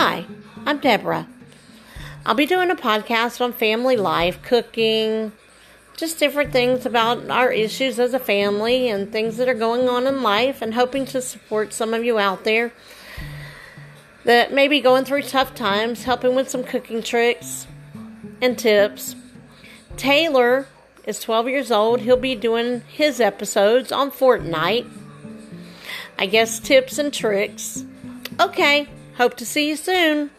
I'm Deborah. I'll be doing a podcast on family life, cooking, just different things about our issues as a family and things that are going on in life, and hoping to support some of you out there that may be going through tough times, helping with some cooking tricks and tips. Taylor is 12 years old. He'll be doing his episodes on Fortnite. I guess tips and tricks. Okay, Hope to see you soon.